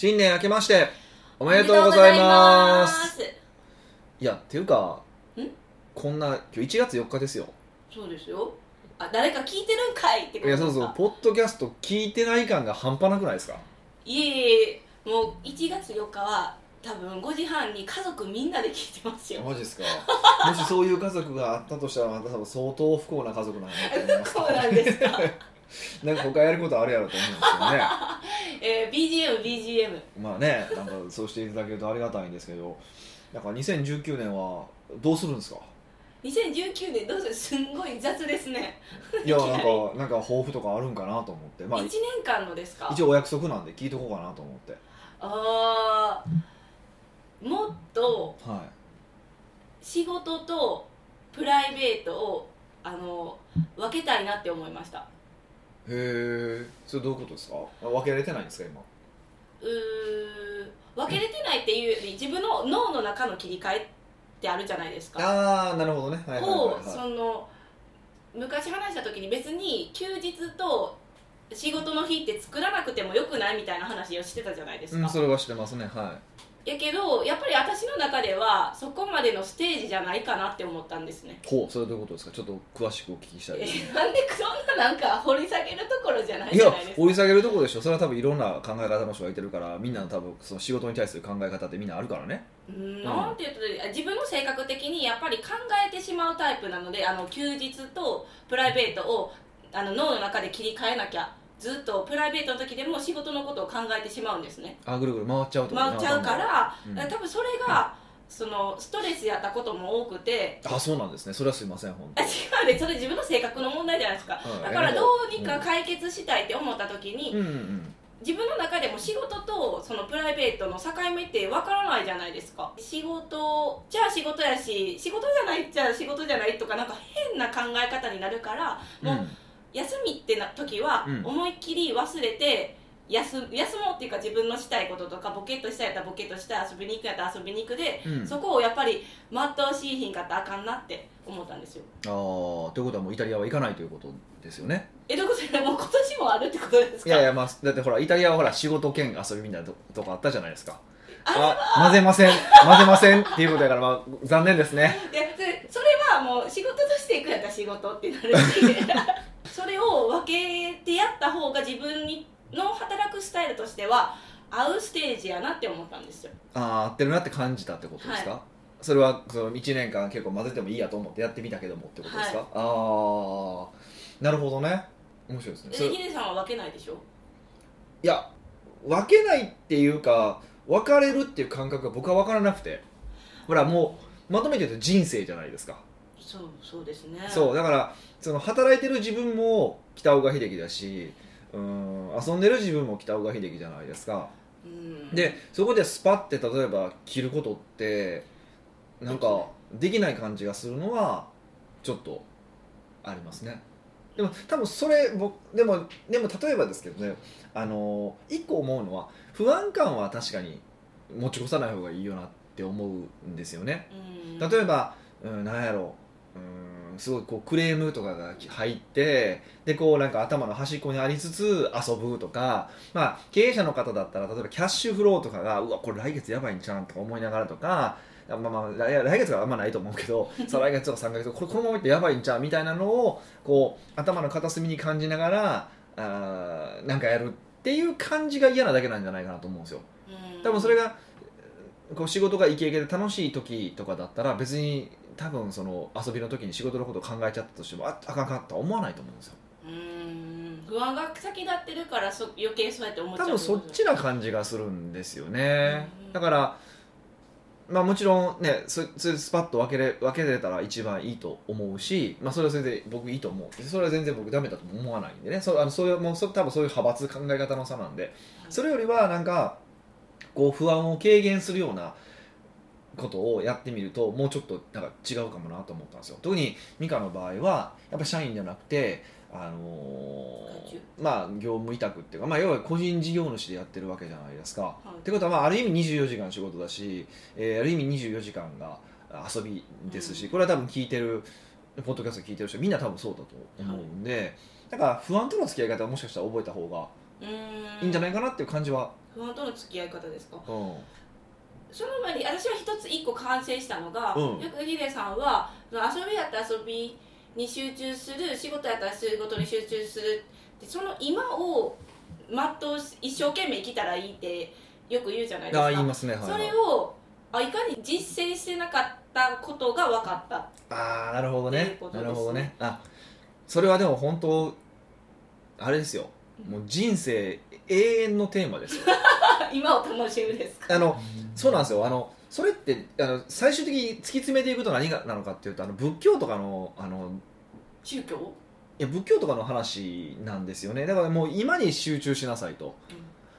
新年明けましておめでとうございます。いやっていうかん？こんな今日1月4日ですよ。そうですよ。あ誰か聞いてるんかいっていやそうそう。ポッドキャスト聞いてない感が半端なくないですか？いえいえもう1月4日は多分5時半に家族みんなで聞いてますよ。マジですか？もしそういう家族があったとしたらまた多分相当不幸な家族なんやなと思います。そうなんですか、なんか他やることあるやろと思うんですけどね。えー、BGM BGM まあねなんかそうしていただけるとありがたいんですけど。だから2019年はどうするんですか？2019年どうする？すんごい雑ですね。いやなんかなんか抱負とかあるんかなと思って。まあ1年間のですか？一応お約束なんで聞いとこうかなと思って。あーもっとは仕事とプライベートをあの分けたいなって思いましたえそれどういうことですか？あ分けられてないんですか今？うー分けれてないっていうより自分の脳の中の切り替えってあるじゃないですか。ああなるほどね。はいはいはい、をはい。その昔話した時に別に休日と仕事の日って作らなくてもよくないみたいな話をしてたじゃないですか、うん、それは知ってますね。はやけどやっぱり私の中ではそこまでのステージじゃないかなって思ったんですね。いほうそれどういうことですか？ちょっと詳しくお聞きしたいえですなんでそんななんか掘り下げるところじゃないいやじゃないですか。掘り下げるところでしょ。それは多分いろんな考え方の人がいてるからみんなの多分その仕事に対する考え方ってみんなあるからね。うん。なんて言うと自分の性格的にやっぱり考えてしまうタイプなのであの休日とプライベートをあの脳の中で切り替えなきゃずっとプライベートの時でも仕事のことを考えてしまうんですね。あぐるぐる回っちゃうと回っちゃうから、うん。多分それが、そのストレスやったことも多くて。あそうなんですね。それはすいません本当。あ違うね。それ自分の性格の問題じゃないですか、うんだからどうにか解決したいって思った時に、うんうん自分の中でも仕事とそのプライベートの境目ってわからないじゃないですか。仕事じゃあ仕事やし仕事じゃないじゃあ仕事じゃないとかなんか変な考え方になるからうん。もう休みってな時はうん。思いっきり忘れて休休もうっていうか自分のしたいこととかボケっとしたいやったらボケっとして遊びに行くやったら遊びに行くで、うん。そこをやっぱり全うしいひんかったらあかんなって思ったんですよ。ああということはもうイタリアは行かないということですよね。えどういうこと？でもう今年もあるってことですか？いやいやまあだってほらイタリアはほら仕事兼遊びみたいなととこあったじゃないですか。あ混ぜません。混ぜませんっていうことやからまあ残念ですね。ででそれはもう仕事としていくやったら仕事ってなるしそれを分けてやった方が自分にの働くスタイルとしては合うステージやなって思ったんですよ。ああ合ってるなって感じたってことですか、はそれはその1年間結構混ぜてもいいやと思ってやってみたけどもってことですか、ああなるほどね。面白いですね。でヒデさんは分けないでしょ？いや分けないっていうか分かれるっていう感覚が僕は分からなくて。ほらもうまとめて言うと人生じゃないですか、そうそうですね。そうだからその働いてる自分も北岡秀樹だしうん遊んでる自分も北岡秀樹じゃないですか。うん。でそこでスパって例えば着ることってなんかできない感じがするのはちょっとありますね。でも多分それ僕でもでも例えばですけどねあの一個思うのは不安感は確かに持ち越さない方がいいよなって思うんですよね。うん。例えば、うん、なんやろうんすごいこうクレームとかが入ってでこうなんか頭の端っこにありつつ遊ぶとか、まあ、経営者の方だったら例えばキャッシュフローとかがうわこれ来月やばいんちゃうんとか思いながらとかあまあまあ来来月はあんまないと思うけど 再来月とか3ヶ月これこのままいってやばいんちゃうみたいなのをこう頭の片隅に感じながらあーなんかやるっていう感じが嫌なだけなんじゃないかなと思うんですよ。うん多分それがこう仕事がイケイケで楽しい時とかだったら別に多分その遊びの時に仕事のことを考えちゃったとしてもああかんあかんとは思わないと思うんですよ。うん不安が先立ってるからそ余計そうやって思っちゃう多分そっちな感じがするんですよね。うんだからまあもちろんねそそスパッと分けれ分けれたら一番いいと思うし、まあ、それは全然僕いいと思う。それは全然僕ダメだと思わないんでね。そあのそういうもうそ多分そういう派閥考え方の差なんで。それよりはなんかこう不安を軽減するようなことをやってみるともうちょっとなんか違うかもなと思ったんですよ。特に美香の場合はやっぱ社員じゃなくてあのーまあ業務委託っていうか、まあ、要は個人事業主でやってるわけじゃないですか、い。ってことは、まあ、ある意味24時間仕事だし、えーある意味24時間が遊びですし、うん。これは多分聞いてるポッドキャスト聞いてる人みんな多分そうだと思うんで、だから不安との付き合い方はもしかしたら覚えた方がうん。いいんじゃないかなっていう感じは不安との付き合い方ですか？うん。その前に私は一つ一個完成したのが、うん。よくヒデさんは遊びやったら遊びに集中する仕事やったら仕事に集中するでその今を全うし一生懸命生きたらいいってよく言うじゃないですか。あ言いますね。はい、はい、それをあいかに実践してなかったことが分かった。ああなるほどね。ね。なるほどね。あそれはでも本当あれですよもう人生永遠のテーマですよ。今を楽しむですか？あのそうなんですよ。あのそれってあの最終的に突き詰めていくと何がなのかっていうとあの仏教とかのあの宗教、いや仏教とかの話なんですよね。だからもう今に集中しなさいと。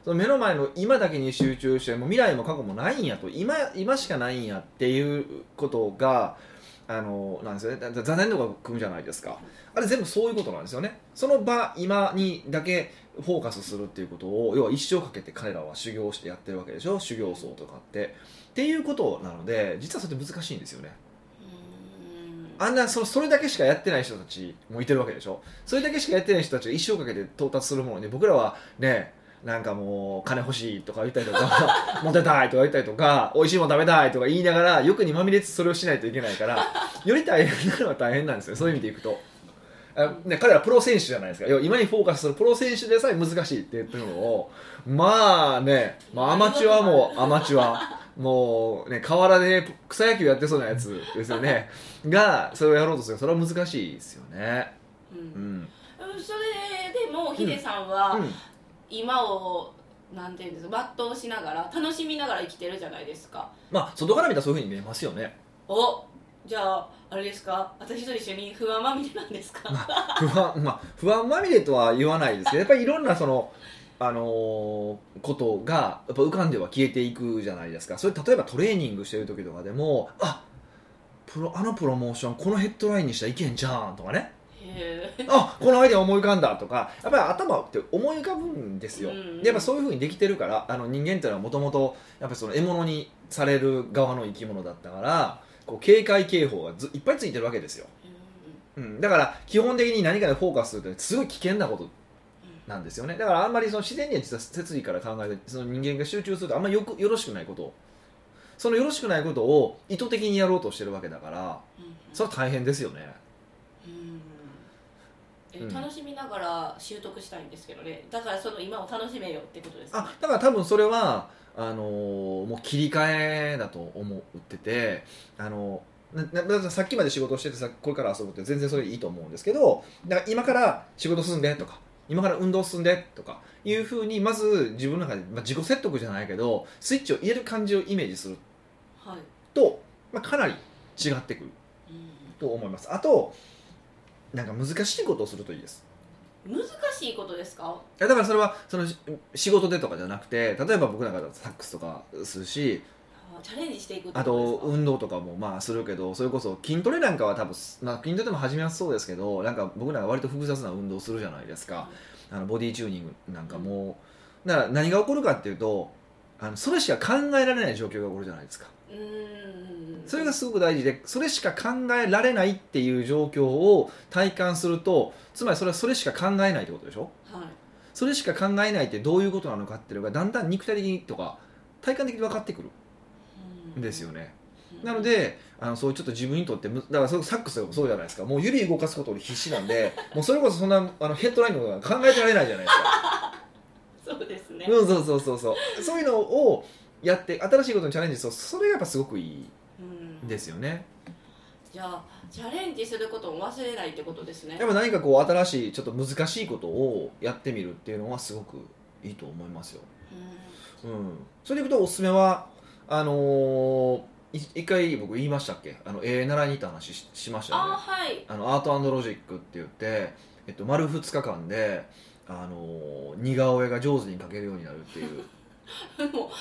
その目の前の今だけに集中してもう未来も過去もないんやと。今今しかないんやっていうことがあのなんですよね。だ座禅とか組むじゃないですか。あれ全部そういうことなんですよね。その場今にだけフォーカスするっていうことを要は一生かけて彼らは修行してやってるわけでしょ。修行僧とかって。っていうことなので実はそれって難しいんですよね。うん。あんなそそれだけしかやってない人たちもいてるわけでしょ。それだけしかやってない人たちが一生かけて到達するものに僕らはねなんかもう金欲しいとか言ったりとか モテたいとか言ったりとか美味しいもの食べたいとか言いながら欲にまみれつつそれをしないといけないからより大変なのは大変なんですよ。そういう意味でいくと。あね、彼らプロ選手じゃないですか。今にフォーカスするプロ選手でさえ難しいって言ってるのをまあね、まあ、アマチュアもアマチュアもうね河原で草野球やってそうなやつですよね。がそれをやろうとする。それは難しいですよね。うん。うん、それでもヒデさんは、うん今をなんていうんですか全うしながら楽しみながら生きてるじゃないですか。まあ外から見たらそういうふうに見えますよね。おじゃああれですか私と一緒に不安まみれなんですか？不安まあ不安まみれとは言わないですけどやっぱりいろんなそのあのーことがやっぱ浮かんでは消えていくじゃないですか。それ例えばトレーニングしてる時とかでもあプロあのプロモーションこのヘッドラインにしたらいけんじゃんとかねあこのアイデア思い浮かんだとかやっぱり頭って思い浮かぶんですよ、うんでやっぱそういうふうにできてるからあの人間っていうのはもともとやっぱりその獲物にされる側の生き物だったからこう警戒警報がずいっぱいついてるわけですよ、うん、だから基本的に何かでフォーカスするってすごい危険なことなんですよね。だからあんまりその自然には実は設理から考えてその人間が集中するとあんまりよくよろしくないこと。をそのよろしくないことを意図的にやろうとしてるわけだからそれは大変ですよね。うんえうん。楽しみながら習得したいんですけどね。だからその今を楽しめよってことですね。あだから多分それはあのーもう切り替えだと思っててあのななさっきまで仕事しててさこれから遊ぶって全然それいいと思うんですけどだから今から仕事進んでとか今から運動進んでとかいうふうにまず自分の中で、まあ、自己説得じゃないけどスイッチを入れる感じをイメージする。はい、と、まあ、かなり違ってくるうん。と思います。あとなんか難しいことをするといいです。難しいことですか？いやだからそれはそのし仕事でとかじゃなくて例えば僕なんかだとサックスとかするしあチャレンジしていくってあことですか？と運動とかもまあするけどそれこそ筋トレなんかは多分、まあ、筋トレでも始めやすそうですけどなんか僕なんか割と複雑な運動するじゃないですか。あのボディチューニングなんかも。だから何が起こるかっていうとあのそれしか考えられない状況が起こるじゃないですか。うーんそれがすごく大事でそれしか考えられないっていう状況を体感するとつまりそれはそれしか考えないってことでしょ？はい。それしか考えないってどういうことなのかっていうのがだんだん肉体的にとか体感的に分かってくるんですよね、うん。なのであのそういうちょっと自分にとってむだからサックスそうじゃないですか。もう指動かすことに必死なんで もうそれこそそんなあのヘッドラインのことは考えてられないじゃないですか。そうですね、うんそうそうそうそう。そういうのをやって新しいことにチャレンジするとそれがやっぱすごくいいですよね。じゃあチャレンジすることを忘れないってことですね。やっぱ何かこう新しいちょっと難しいことをやってみるっていうのはすごくいいと思いますよ。うん。うん、それでいくとおすすめはあのーい一回僕言いましたっけ？あの絵習いに行った話ししましたよね。あはい。あのアートロジックって言って、えっと、丸2日間で、あのー似顔絵が上手に描けるようになるっていう も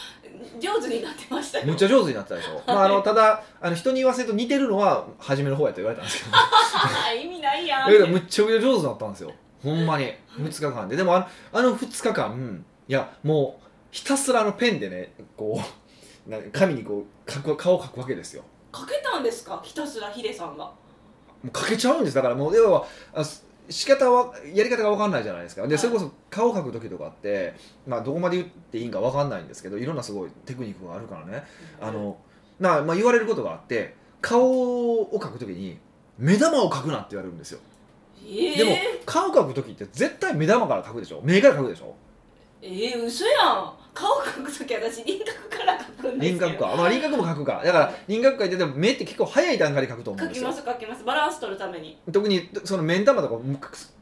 う上手になってましたよ。むっちゃ上手になってたでしょ、まあ、あのただあの人に言わせると似てるのは初めの方やと言われたんですけど。意味ないやん。だけどむっちゃくちゃ上手になったんですよ。ほんまに。2日間で。でもあのあの2日間いやもうひたすらあのペンでねこうな紙にこう描く顔を描くわけですよ。かけたんですか？ひたすらヒデさんが。もう描けちゃうんです。だからもう要は仕方はやり方が分かんないじゃないですか。ではい。それこそ顔描く時とかって、まあ、どこまで言っていいんか分かんないんですけどいろんなすごいテクニックがあるからね。あのな、まあ、言われることがあって顔を描く時に目玉を描くなって言われるんですよ。えー、でも顔描く時って絶対目玉から描くでしょ。目から描くでしょ。えー、嘘やん顔描く時私輪郭から描くんですよ。輪郭か、まあ、輪郭も描くか。だから輪郭描いてても目って結構早い段階で描くと思うん描きですよ。ます描きます。バランス取るために。特にその目ん玉とかも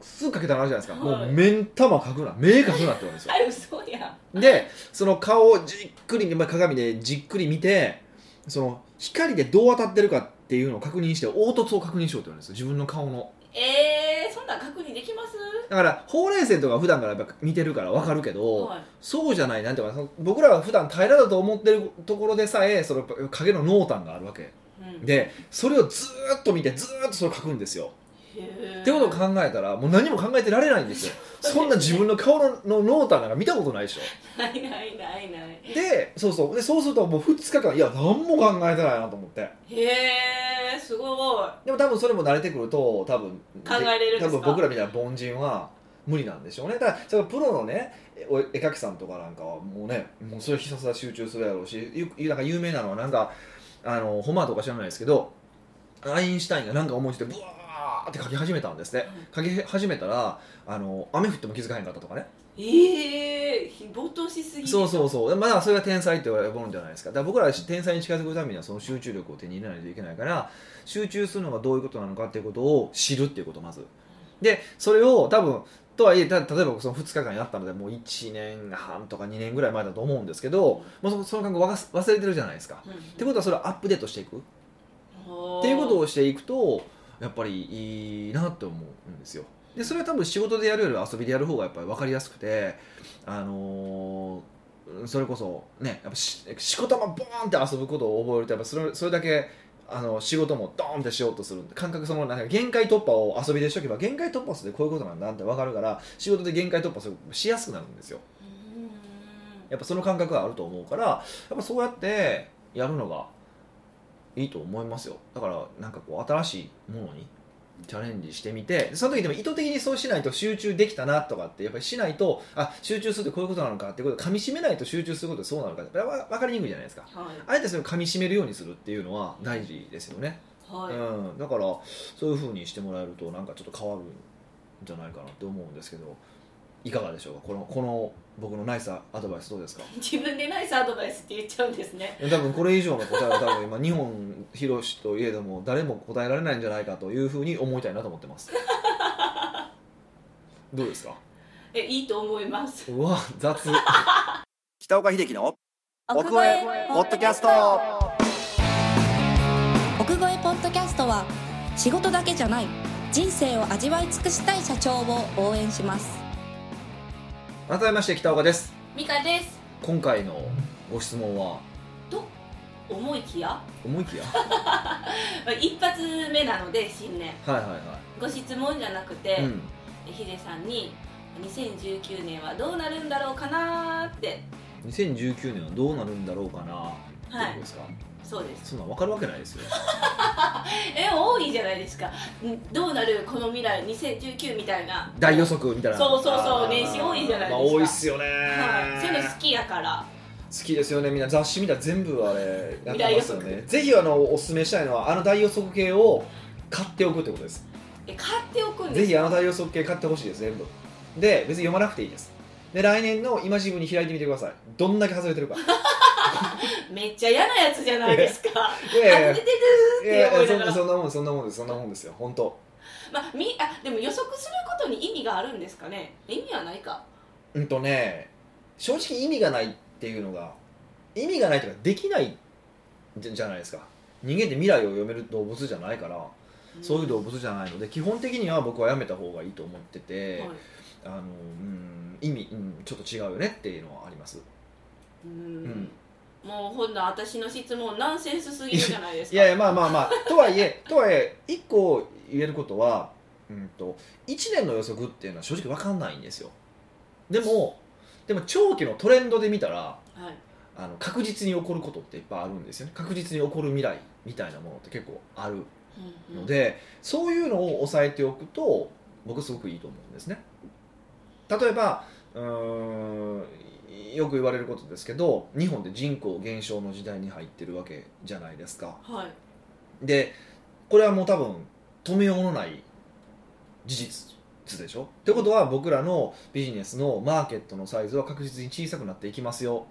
すぐ描けたのあるじゃないですか、はい。もう目ん玉描くな。目描くなって言われるんですよ。あれ嘘や。んでその顔をじっくり、まあ、鏡でじっくり見てその光でどう当たってるかっていうのを確認して凹凸を確認しようって言われるんですよ。自分の顔の。えー、そんなん確認できます？だからほうれい線とか普段からやっぱ見てるから分かるけど、はい。そうじゃないなんていうかその僕らは普段平らだと思ってるところでさえその影の濃淡があるわけ。うん。でそれをずーっと見てずーっとそれを描くんですよってことを考えたらもう何も考えてられないんですよ。そんな自分の顔のの濃淡なんか見たことないでしょ。ないないないない。でそうそう。でそうするともう2日間いや何も考えてないなと思って。へえすごい。でも多分それも慣れてくると多分考えれる多分僕らみたいな凡人は無理なんでしょうね。だからそのプロのねお絵描きさんとかなんかはもうねもうそれひたすら集中するやろうしゆなんか有名なのはなんかあのホマーとか知らないですけどアインシュタインがなんか思いついてブワーって描き始めたんですね。描き始めたらあの雨降っても気づかへんかったとかね。ええー、没頭しすぎそうそううそう。まあそれが天才って呼ばれるんじゃないですか。だから僕らは天才に近づくためにはその集中力を手に入れないといけないから集中するのがどういうことなのかっていうことを知るっていうことまず。でそれを多分とはいえた例えばその2日間やったのでもう1年半とか2年ぐらい前だと思うんですけどもうそその感覚忘忘れてるじゃないですか。うん。ってことはそれをアップデートしていく。っていうことをしていくとやっぱりいいなと思うんですよ。でそれは多分仕事でやるよりは遊びでやる方がやっぱり分かりやすくてあのーそれこそねやっぱししこたまボーンって遊ぶことを覚えるとやっぱそれそれだけあの仕事もドーンってしようとする感覚そのなんか限界突破を遊びでしとけば限界突破するってこういうことなんだって分かるから仕事で限界突破するしやすくなるんですよ。うん。やっぱその感覚があると思うからやっぱそうやってやるのがいいと思いますよ。だからなんかこう新しいものにチャレンジしてみてその時でも意図的にそうしないと集中できたなとかってやっぱりしないとあ集中するってこういうことなのかっていうことを噛み締めないと集中することってそうなのかって分かりにくいじゃないですか。はい。あえてそれを噛み締めるようにするっていうのは大事ですよね、はい、うん、だからそういうふうにしてもらえるとなんかちょっと変わるんじゃないかなって思うんですけどいかがでしょうか？このこの僕のナイスアドバイスどうですか？自分でナイスアドバイスって言っちゃうんですね。多分これ以上の答えは多分今 日本広しといえども誰も答えられないんじゃないかというふうに思いたいなと思ってます。どうですか？えいいと思います。うわ雑。北岡秀樹の奥越えポッドキャスト。奥越えポッドキャストは仕事だけじゃない人生を味わい尽くしたい社長を応援します改めまして北岡です。ミカです。今回のご質問は？と思いきや？思いきや？ま あ一発目なので新年。はいはいはご質問じゃなくて、い、うん、ヒデさんに2019年はどうなるんだろうかなーって。2019年はどうなるんだろうかなってことですか、そうです。そんなん分かるわけないですよ。え多いじゃないですか。んどうなるこの未来2019みたいな。大予測みたいな。そうそうそう年始多いじゃないですか。まあ、多いっすよね、はい、そういうの好きやから。好きですよね。みんな雑誌見たら全部あれやってますよね。ぜひあのおすすめしたいのはあの大予測系を買っておくってことです。え買っておくんですか？ぜひあの大予測系買ってほしいです全部。で別に読まなくていいです。で来年の今自分に開いてみてください。どんだけ外れてるか めっちゃ嫌なやつじゃないですか。いやいやいやいやいながら。そんなそんなもんそんなもんですそんなもんですよ本当。まあ、みあでも予測することに意味があるんですかね。意味はないか。うんとね正直意味がないっていうのが意味がないというかできないじゃないですか。人間って未来を読める動物じゃないからそういう動物じゃないので基本的には僕はやめた方がいいと思ってて、はい。あのうん意味、うん、ちょっと違うよねっていうのはあります。うん。んもうほんの私の質問ナンセンスすぎるじゃないですか。いやいやまあまあまあ。とはいえとはいえ一個言えることは、うん、と1年の予測っていうのは正直分かんないんですよ。でもでも長期のトレンドで見たらはい。あの確実に起こることっていっぱいあるんですよね。確実に起こる未来みたいなものって結構あるうんうん。ので、そういうのを抑えておくと僕すごくいいと思うんですね。例えばうーんよく言われることですけど日本で人口減少の時代に入ってるわけじゃないですか。はい。でこれはもう多分止めようのない事実でしょ？ってことは僕らのビジネスのマーケットのサイズは確実に小さくなっていきますよ。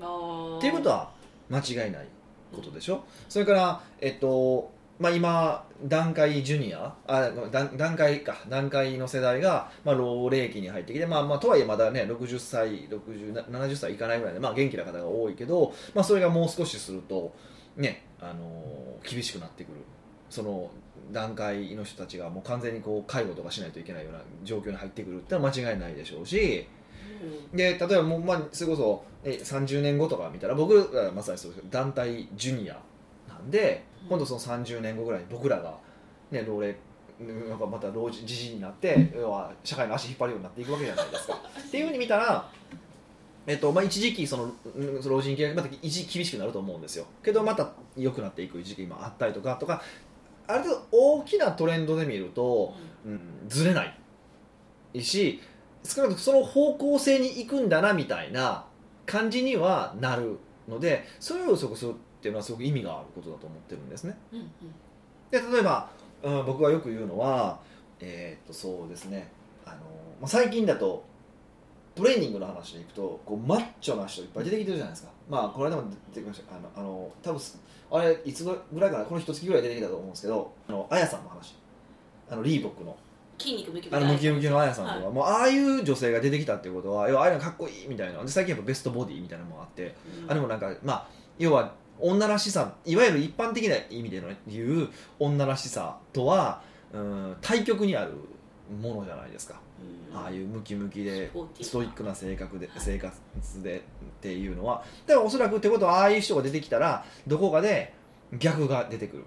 あっていうことは間違いないことでしょ？それからえっとまあ今段階ジュニアあ段段階か段階の世代が、まあ、老齢期に入ってきて、まあ、まあとはいえまだね60歳60 70歳いかないぐらいで、まあ、元気な方が多いけど、まあ、それがもう少しするとねあの厳しくなってくる。その段階の人たちがもう完全にこう介護とかしないといけないような状況に入ってくるってのは間違いないでしょうしで例えばもう、まあ、それこそえ30年後とか見たら僕らはまさにそうです。けど団体ジュニアなんで、うん。今度その30年後ぐらいに僕らが、ね、老齢なんかまた老人じじいになって要は社会の足引っ張るようになっていくわけじゃないですか。っていうふうに見たらえっとまあ、一時期そのうん老人系がまた一時厳しくなると思うんですよ。けどまた良くなっていく時期もあったりとかとかある程度大きなトレンドで見ると、うん、ずれないし少なくともその方向性に行くんだなみたいな感じにはなるのでそれを予測するっていうのはすごく意味があることだと思ってるんですね。うんうん。で例えば、うん、僕がよく言うのはえーっとそうですね。あの、まあ、最近だとトレーニングの話でいくとこうマッチョな人いっぱい出てきてるじゃないですか。まあこれでも出てきました。あのあの多分あれいつぐらいかなこの一月ぐらい出てきたと思うんですけどあのあやさんの話。あのリーボックの。筋肉ムキムキあのムキムキのあやさんとか、はい。もうああいう女性が出てきたっていうことは要はああいうのかっこいいみたいな。で最近やっぱベストボディみたいなのもあって。うん。あれもなんかまあ要は女らしさいわゆる一般的な意味での言う女らしさとはうん対極にあるものじゃないですか、うん。ああいうムキムキでストイックな性格ではい生活でっていうのは。だからおそらくってことはああいう人が出てきたらどこかで逆が出てくる。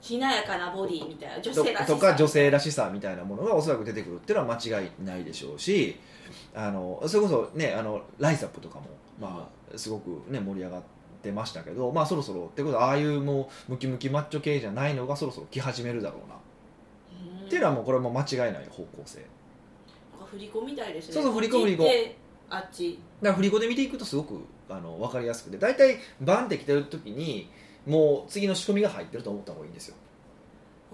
しなやかなボディみたいな女と性らしさ。とか女性らしさみたいなものがおそらく出てくるっていうのは間違いないでしょうしあのそれこそねあのライザップとかも、まあ、すごく、ね、盛り上がってましたけど、まあ、そろそろってことはああいうもうムキムキマッチョ系じゃないのがそろそろ来始めるだろうな、うん。っていうのはもうこれはもう間違いない方向性。振り子みたいですね。そうそう振り子こっち行ってあっち。だから振り子で見ていくとすごくあの分かりやすくて。大体バンって来てる時にもう次の仕込みが入ってると思った方がいいんですよ。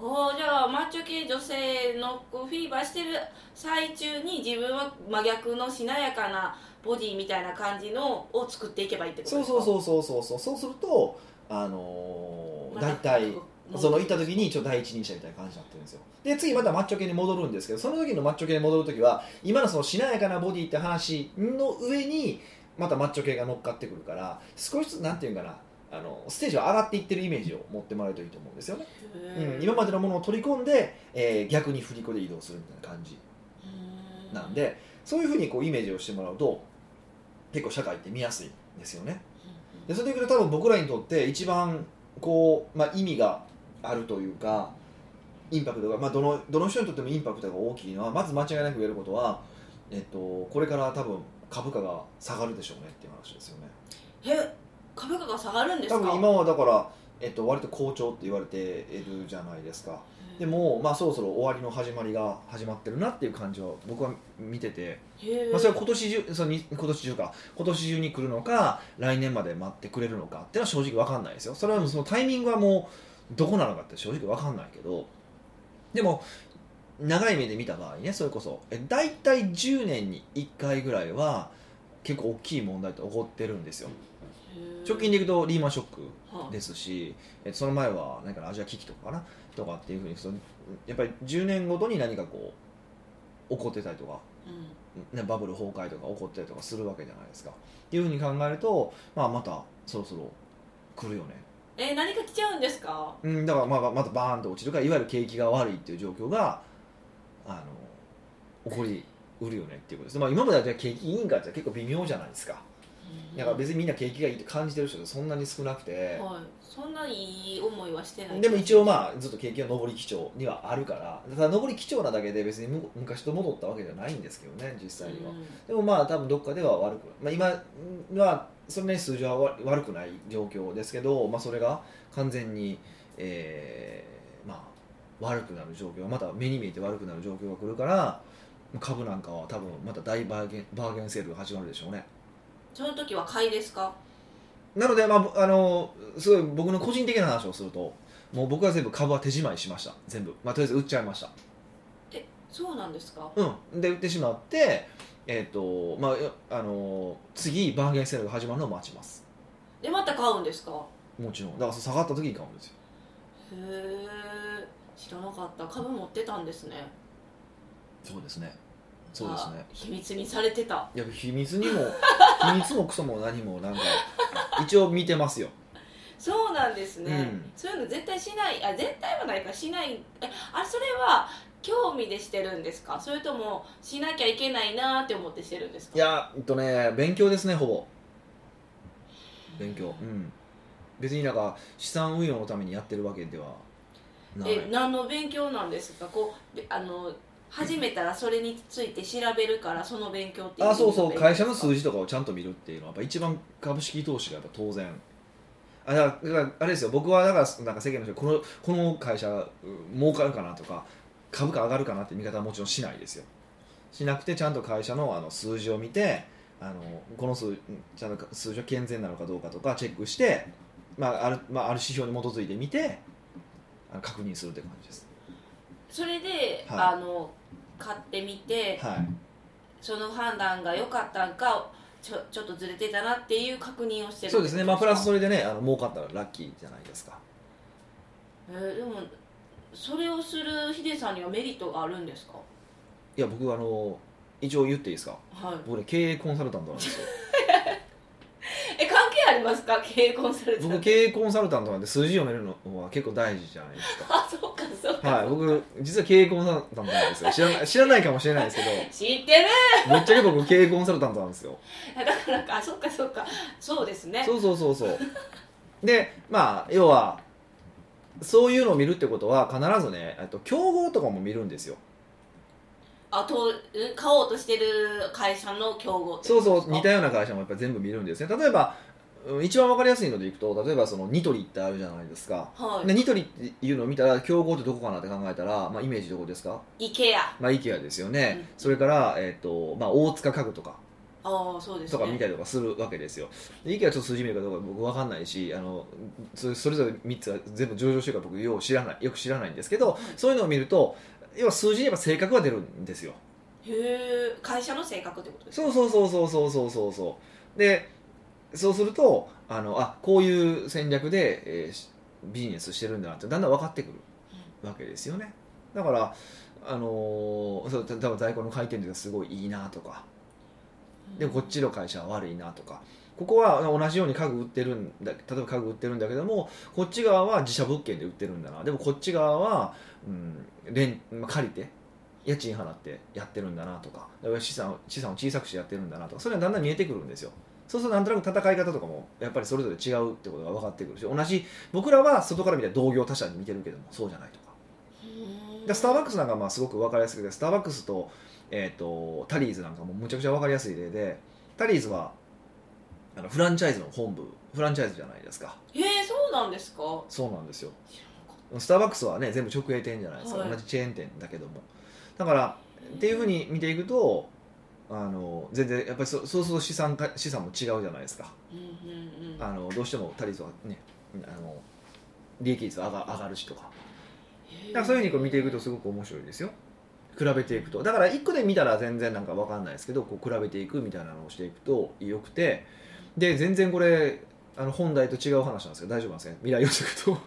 おーじゃあマッチョ系女性のこうフィーバーしてる最中に自分は真逆のしなやかなボディみたいな感じのを作っていけばいいってことそうですか？そうそうそうそうそうするとあのーま大体その行った時にちょっと第一人者みたいな感じになってるんですよ。で次またマッチョ系に戻るんですけどその時のマッチョ系に戻る時は今のそのしなやかなボディって話の上にまたマッチョ系が乗っかってくるから少しずつなんていうかなあのステージは上がっていってるイメージを持ってもらえるといいと思うんですよね、うん、今までのものを取り込んで、えー逆に振り子で移動するみたいな感じうんなんでそういうふうにこうイメージをしてもらうと結構社会って見やすいんですよね。でそれでいくと多分僕らにとって一番こう、まあ、意味があるというかインパクトが、まあ、どのどの人にとってもインパクトが大きいのはまず間違いなく言えることは、えっと、これから多分株価が下がるでしょうねっていう話ですよね。え株価が下がるんですか？多分今はだから、えっと、割と好調って言われているじゃないですかでも、まあ、そろそろ終わりの始まりが始まってるなっていう感じは僕は見てて。まあ、それは今年中そのに今年中か。今年中に来るのか来年まで待ってくれるのかっていうのは正直分かんないですよ。それはそのタイミングはもうどこなのかって正直分かんないけど。でも長い目で見た場合ねそれこそえ大体10年に1回ぐらいは結構大きい問題って起こってるんですよ直近でいくとリーマンショックはですし、えその前は何かなアジア危機とかかなとかっていうふうにやっぱり10年ごとに何かこう起こってたりとかうん。ね、バブル崩壊とか起こったりとかするわけじゃないですか。っていうふうに考えると、まあ、またそろそろ来るよね、え何か来ちゃうんですか？うん、だからまあまたバーンと落ちるからいわゆる景気が悪いっていう状況があの起こりうるよねっていうことです、まあ、今まではじゃあ景気いいんかって結構微妙じゃないですかだから別にみんな景気がいいって感じてる人がそんなに少なくて、はい、そんないい思いはしてない。でも一応まあずっと景気は上り基調にはあるから。ただ上り基調なだけで別にむ昔と戻ったわけじゃないんですけどね実際には、うん。でもまあ多分どっかでは悪く、まあ、今はそんなに数字は悪悪くない状況ですけど、まあ、それが完全に、えーまあ、悪くなる状況また目に見えて悪くなる状況が来るから株なんかは多分また大バーゲンバーゲンセールが始まるでしょうねその時は買いですか？なので、まあぼ、あのすごい僕の個人的な話をするともう僕は全部株は手仕まいしました。全部、まあ、とりあえず売っちゃいました。そうなんですか？うん。で売ってしまってえっ、とまああの次バーゲンセールが始まるのを待ちます。でまた買うんですか？もちろん。だから下がった時に買うんですよ。へえ知らなかった。株持ってたんですね。そうですねそうですね。あ秘密にされてた。いや秘密にも 秘密もクソも何もなんか一応見てますよ。そうなんですね、うん。そういうの絶対しないあ絶対はないかしない。えあそれは興味でしてるんですか？それともしなきゃいけないなって思ってしてるんですか？いやえっとね勉強ですねほぼ。勉強。うん。別になんか資産運用のためにやってるわけではない。え何の勉強なんですか？こうであの始めたらそれについて調べるからその勉強っていうあそうそう。会社の数字とかをちゃんと見るっていうのはやっぱ一番株式投資がやっぱ当然。あだからあれですよ。僕はだからなんか世間の人このこの会社儲かるかなとか株価上がるかなって見方はもちろんしないですよ。しなくてちゃんと会社のあの数字を見てあのこの数ちゃんと数字は健全なのかどうかとかチェックして、まああるまあ、ある指標に基づいてみてあの確認するって感じです。それで、はい。あの買ってみてはい。その判断が良かったんかちょちょっとずれてたなっていう確認をしてるそうですね。まあプラスそれ、れでねあの儲かったらラッキーじゃないですか。えーでもそれをするヒデさんにはメリットがあるんですか？いや僕あの一応言っていいですか？はい。僕ね経営コンサルタントなんですよ ありますか？経営コンサルタント。僕経営コンサルタントなんで数字読めるのは結構大事じゃないですか。あそうかそうか、はい僕実は経営コンサルタントなんですよ。知らない知らないかもしれないですけ知ってる。どぶっちゃけ僕経営コンサルタントなんですよ。だからかあそっかそっか。そうですね。そうそうそうそう。でまあ要はそういうのを見るってことは必ずねえっと競合とかも見るんですよ。あとうん買おうとしてる会社の競合そうそう似たような会社もやっぱり全部見るんですね。例えばうん一番わかりやすいのでいくと例えばそのニトリってあるじゃないですか、はい、でニトリっていうのを見たら競合ってどこかなって考えたら、まあ、イメージどこですか？イケア。まあイケアですよね、うん、それから、えーとまあ、大塚家具とか。あそうです、ね、とか見たりとかするわけですよ。で、ケアはちょっと数字見るかどうか僕分かんないし、あのそれぞれ3つは全部上場してるから僕よう知らないよく知らないんですけど、そういうのを見ると、要は数字に言えば性格が出るんですよ。へえ、会社の性格ってことですか？そうそうそうそうそうそうそう。でそうするとあのあこういう戦略で、えーしビジネスしてるんだなってだんだん分かってくるわけですよね。だからあのーそうた多分在庫の回転率がすごいいいなとか。でもこっちの会社は悪いなとか。ここは同じように家具売ってるんだ例えば家具売ってるんだけどもこっち側は自社物件で売ってるんだな。でもこっち側は、うん、レンまあ借りて家賃払ってやってるんだなとか。資産を資産を小さくしてやってるんだなとか。それはだんだん見えてくるんですよそうするとなんとなく戦い方とかもやっぱりそれぞれ違うってことが分かってくるし同じ僕らは外から見て同業他社に見てるけどもそうじゃないとか。うんでスターバックスなんかはまあすごく分かりやすくてスターバックスと,、えー、とタリーズなんかもむちゃくちゃ分かりやすい例でタリーズはあのフランチャイズの本部フランチャイズじゃないですか。へえそうなんですか？そうなんですよ。スターバックスはね全部直営店じゃないですか、はい。同じチェーン店だけども。だからっていうふうに見ていくとあの全然やっぱりそそうすると資産か資産も違うじゃないですか。たうんうんうん。あのどうしてもタリーズはねあの利益率上が上がるしとか。だからそういうふうにこう見ていくとすごく面白いですよ。比べていくと。だから1個で見たら全然なんか分かんないですけどこう比べていくみたいなのをしていくとよくて。で全然これあの本題と違う話なんですけど大丈夫なんですかね？未来予測と。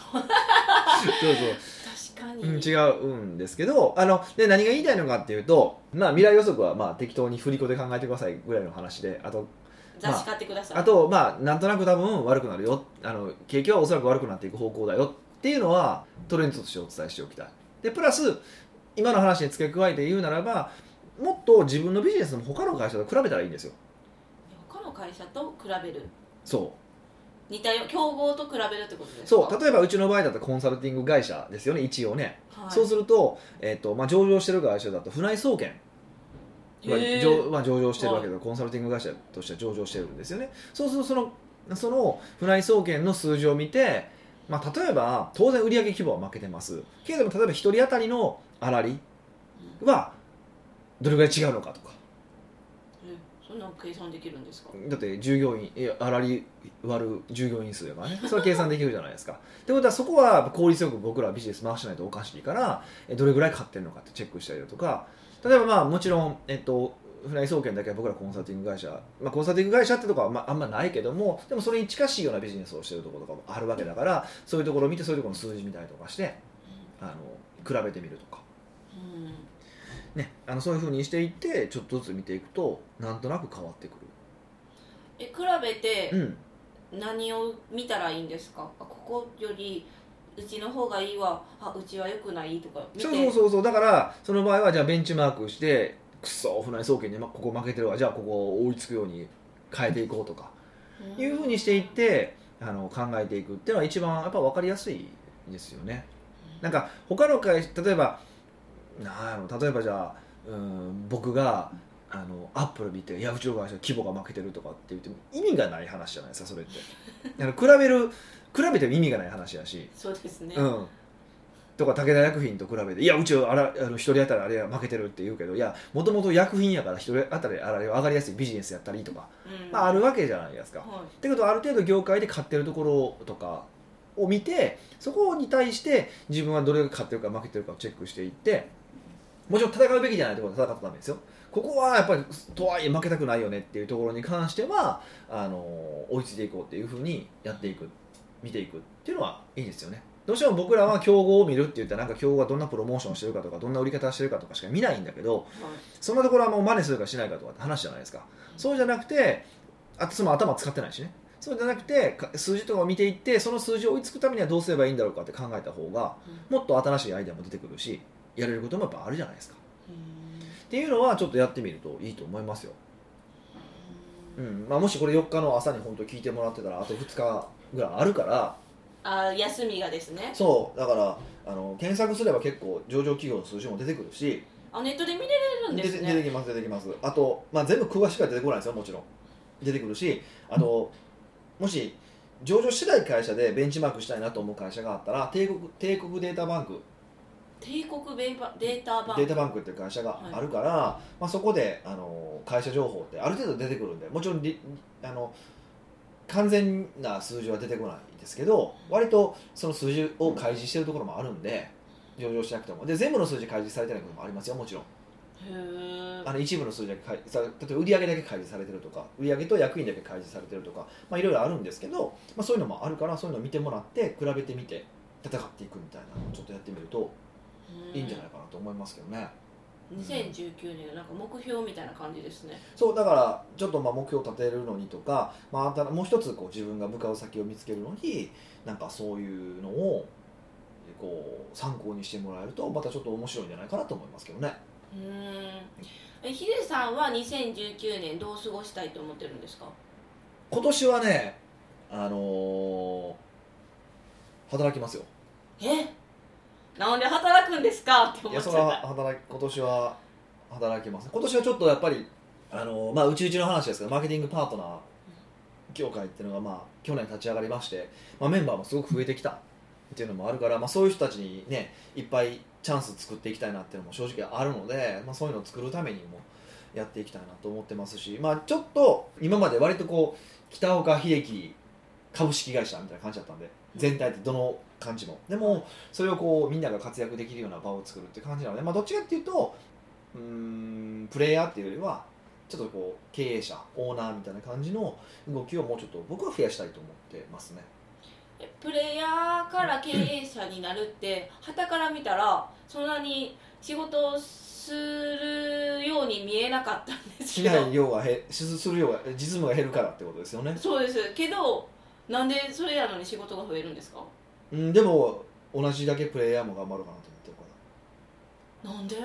そうそううん、違うんですけどあので何が言いたいのかっていうと、まあ、未来予測はまあ適当に振り子で考えてくださいぐらいの話であと雑誌買ってください、あとまあなんとなく多分悪くなるよあの景気はおそらく悪くなっていく方向だよっていうのはトレンドとしてお伝えしておきたい。でプラス今の話に付け加えて言うならばもっと自分のビジネスも他の会社と比べたらいいんですよ。他の会社と比べる。そ似たよ競合と比べるってことでうすか？そう例えばうちの場合だとコンサルティング会社ですよね一応ね、はい、そうすると,、えっとまあ、上場してる会社だと船井総研。まあ上まあ、上場してるわけで、コンサルティング会社としては上場してるんですよね。そうするとそのその船井総研の数字を見てまあ、例えば当然売上規模は負けてます。けれども例えば1人当たりの粗利はどれぐらい違うのかとか。えそんな計算できるんですか？だって従業員いや粗利割る従業員数だからね。それは計算できるじゃないですか。ってことはそこは効率よく僕らビジネス回してないとおかしいからどれぐらい買ってるのかってチェックしたりだとか。例えばまあもちろん、えっと、船井総研だけは僕らコンサルティング会社、まあ、コンサルティング会社ってとこはまああんまないけどもでもそれに近しいようなビジネスをしてるところとかもあるわけだからそういうところを見てそういうところの数字見たりとかしてあの比べてみるとか、ね、あのそういうふうにしていってちょっとずつ見ていくとなんとなく変わってくえ比べてる。うん。何を見たらいいんですか？あここよりうちの方がいいわ。あうちは良くないとか見て。そうそうそうそう。だからその場合はじゃあベンチマークしてくっそ船井総研にまここ負けてるわ。じゃあここを追いつくように変えていこうとか。うん。いうふうにしていってあの考えていくっていうのは一番やっぱ分かりやすいですよね。なんか他の会社例えばなんやろ例えばじゃあうん僕があのアップル見ていやうちの会社規模が負けてるとかって言っても意味がない話じゃないですかそれって。だから比べる比べても意味がない話やし。そうですね、うん、とか武田薬品と比べていやうちはあらあの1人当たりあれは負けてるって言うけどいやもともと薬品やから1人当たりあれは上がりやすいビジネスやったりとか、うん。まあ、あるわけじゃないですか。はい。ってことはある程度業界で買ってるところとかを見てそこに対して自分はどれが買ってるか負けてるかをチェックしていってもちろん戦うべきじゃないところで戦ったらダメですよ。ここはやっぱりとはいえ負けたくないよねっていうところに関してはあの追いついていこうっていうふうにやっていく見ていくっていうのはいいですよね。どうしても僕らは競合を見るって言ったらなんか競合がどんなプロモーションしてるかとかどんな売り方してるかとかしか見ないんだけどそんなところはもう真似するかしないかとかって話じゃないですか。そうじゃなくてあとその頭使ってないしね。そうじゃなくて数字とかを見ていってその数字を追いつくためにはどうすればいいんだろうかって考えた方がもっと新しいアイデアも出てくるしやれることもやっぱあるじゃないですか。うん。っていうのはちょっとやってみるといいと思いますよ、うん。まあ、もしこれ4日の朝に本当聞いてもらってたらあと2日ぐらいあるから。あ休みがですね。そう。だからあの検索すれば結構上場企業の数字も出てくるし。あネットで見れるんですね。出て出てきます出てきます。あと、まあ、全部詳しくは出てこないですよもちろん。出てくるし。あともし上場してない会社でベンチマークしたいなと思う会社があったら帝国帝国データバンク帝国データバンク。データバンクっていう会社があるから、まあ、そこであの会社情報ってある程度出てくるんでもちろんりあの完全な数字は出てこないですけど割とその数字を開示してるところもあるんで上場しなくても。で全部の数字開示されてないこともありますよもちろん。あの一部の数字だけ例えば売上だけ開示されてるとか売上と役員だけ開示されてるとか、まあ、いろいろあるんですけど、まあ、そういうのもあるからそういうのを見てもらって比べてみて戦っていくみたいなのをちょっとやってみるといいんじゃないかなと思いますけどね。2019年のなんか目標みたいな感じですね。そうだからちょっとまあ目標を立てるのにとか、まあ、あたもう一つこう自分が向かう先を見つけるのになんかそういうのをこう参考にしてもらえるとまたちょっと面白いんじゃないかなと思いますけどね。ヒデさんは2019年どう過ごしたいと思ってるんですか？今年はねあのー働きますよ。え？なんで働くんですか？って思っちゃった。は働き今年は働きます。今年はちょっとやっぱりあのまあうちうちの話ですけどマーケティングパートナー協会っていうのがまあ去年立ち上がりまして、まあ、メンバーもすごく増えてきた。っていうのもあるから、まあ、そういう人たちにねいっぱいチャンス作っていきたいなっていうのも正直あるので、まあ、そういうのを作るためにもやっていきたいなと思ってますし、まあ、ちょっと今まで割とこう北岡秀樹株式会社みたいな感じだったんで全体でどの感じも。でもそれをこうみんなが活躍できるような場を作るって感じなので、まあ、どっちかっていうとうーんプレイヤーっていうよりはちょっとこう経営者オーナーみたいな感じの動きをもうちょっと僕は増やしたいと思ってますね。えプレイヤーから経営者になるって旗から見たらそんなに仕事をするように見えなかったんですしけど。ない量がへしする量が実務が減るからってことですよね、そうです。けどなんでそれやのに仕事が増えるんですか？うん、でも同じだけプレイヤーも頑張ろうかなと思ってるかなんで？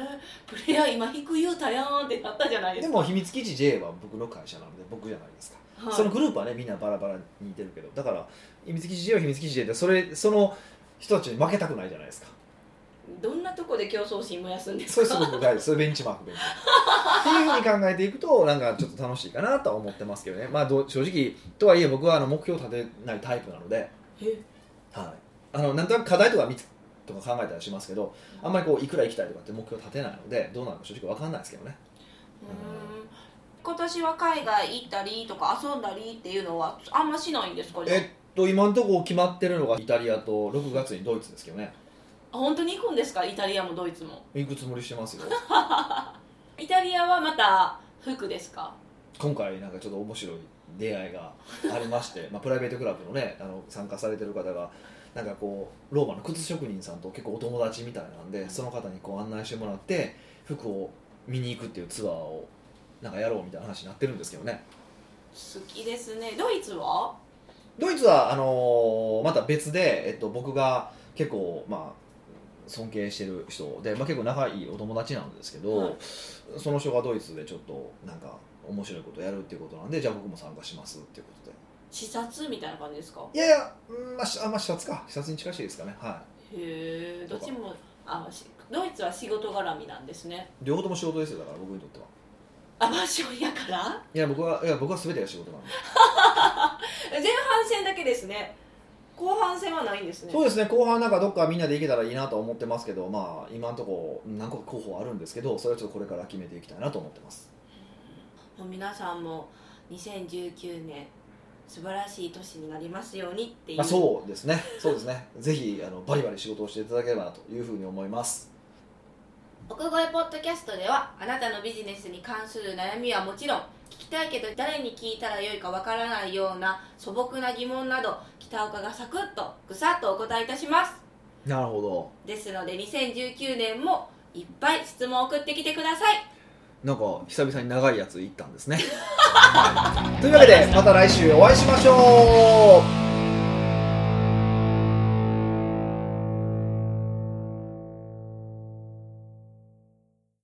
プレイヤー今引く言うたやんってなったじゃないですでも秘密基地 J は僕の会社なので僕じゃないですか。はい。そのグループはねみんなバラバラに似てるけど。だから秘密基地 J は秘密基地 J でそれその人たちに負けたくないじゃないですかどんなとこで競争心燃やすんですか？それすごく大事ベンチマークベンチマークっていうふうに考えていくとなんかちょっと楽しいかなとは思ってますけどね。まあどう正直とはいえ僕はあの目標を立てないタイプなので、え？はあのなんとなく課題とか見つとか考えたりしますけどあんまりこういくら行きたいとかって目標立てないのでどうなのか正直わかんないですけどね。うん。今年は海外行ったりとか遊んだりっていうのはあんましないんですか？じゃあえっと今のところ決まってるのがイタリアと6月にドイツですけどね。あ本当に行くんですか？イタリアもドイツも。行くつもりしてますよ。イタリアはまた服ですか？今回なんかちょっと面白い出会いがありまして、まあ、プライベートクラブのねあの参加されてる方がなんかこうローマの靴職人さんと結構お友達みたいなんでその方にこう案内してもらって服を見に行くっていうツアーをなんかやろうみたいな話になってるんですけどね。好きですね。ドイツは？ドイツはあのーまた別で、えっと、僕が結構まあ尊敬してる人で、まあ、結構仲いいお友達なんですけど、はい。その人がドイツでちょっとなんか面白いことやるっていうことなんでじゃあ僕も参加しますっていうことで。視察みたいな感じですか？いやいや、うんまあ、しあまあ視察か。視察に近しいですかね。はへえどっちもあしドイツは仕事絡みなんですね。い両方とも仕事ですよだから僕にとっては。あマンションやから？いや僕はいや僕は全てが仕事なんで。前半戦だけですね後半戦はないんですね。そうですね後半なんかどっかみんなで行けたらいいなとは思ってますけどまあ今のところ何個か候補あるんですけどそれはちょっとこれから決めていきたいなと思ってます。皆さんも2019年素晴らしい年になりますようにっていう、まあ、そうですね。そうですね。ぜひあのバリバリ仕事をしていただければなというふうに思います。奥越ポッドキャストではあなたのビジネスに関する悩みはもちろん聞きたいけど誰に聞いたらよいかわからないような素朴な疑問など北岡がサクッとぐさっとお答えいたします。なるほど。ですので2019年もいっぱい質問を送ってきてください。なんか久々に長いやつ行ったんですね。というわけでまた来週お会いしましょう